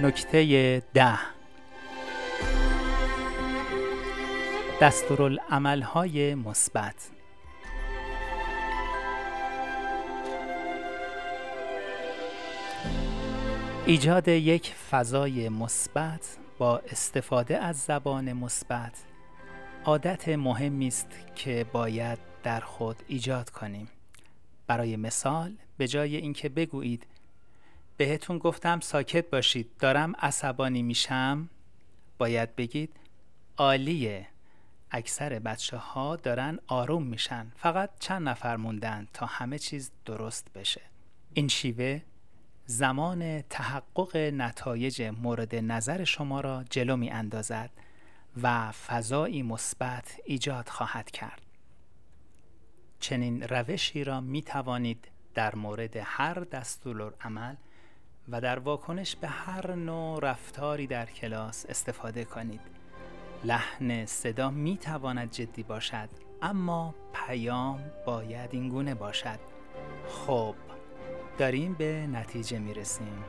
نکته ده. دستورالعملهای مثبت. ایجاد یک فضای مثبت با استفاده از زبان مثبت عادت مهمی است که باید در خود ایجاد کنیم. برای مثال به جای اینکه بگویید بهتون گفتم ساکت باشید. دارم عصبانی میشم. باید بگید عالیه. اکثر بچه ها دارن آروم میشن. فقط چند نفر موندن تا همه چیز درست بشه. این شیوه زمان تحقق نتایج مورد نظر شما را جلو می اندازد و فضایی مثبت ایجاد خواهد کرد. چنین روشی را می توانید در مورد هر دستور عمل و در واکنش به هر نوع رفتاری در کلاس استفاده کنید. لحن صدا می تواند جدی باشد اما پیام باید اینگونه باشد. خب داریم به نتیجه می رسیم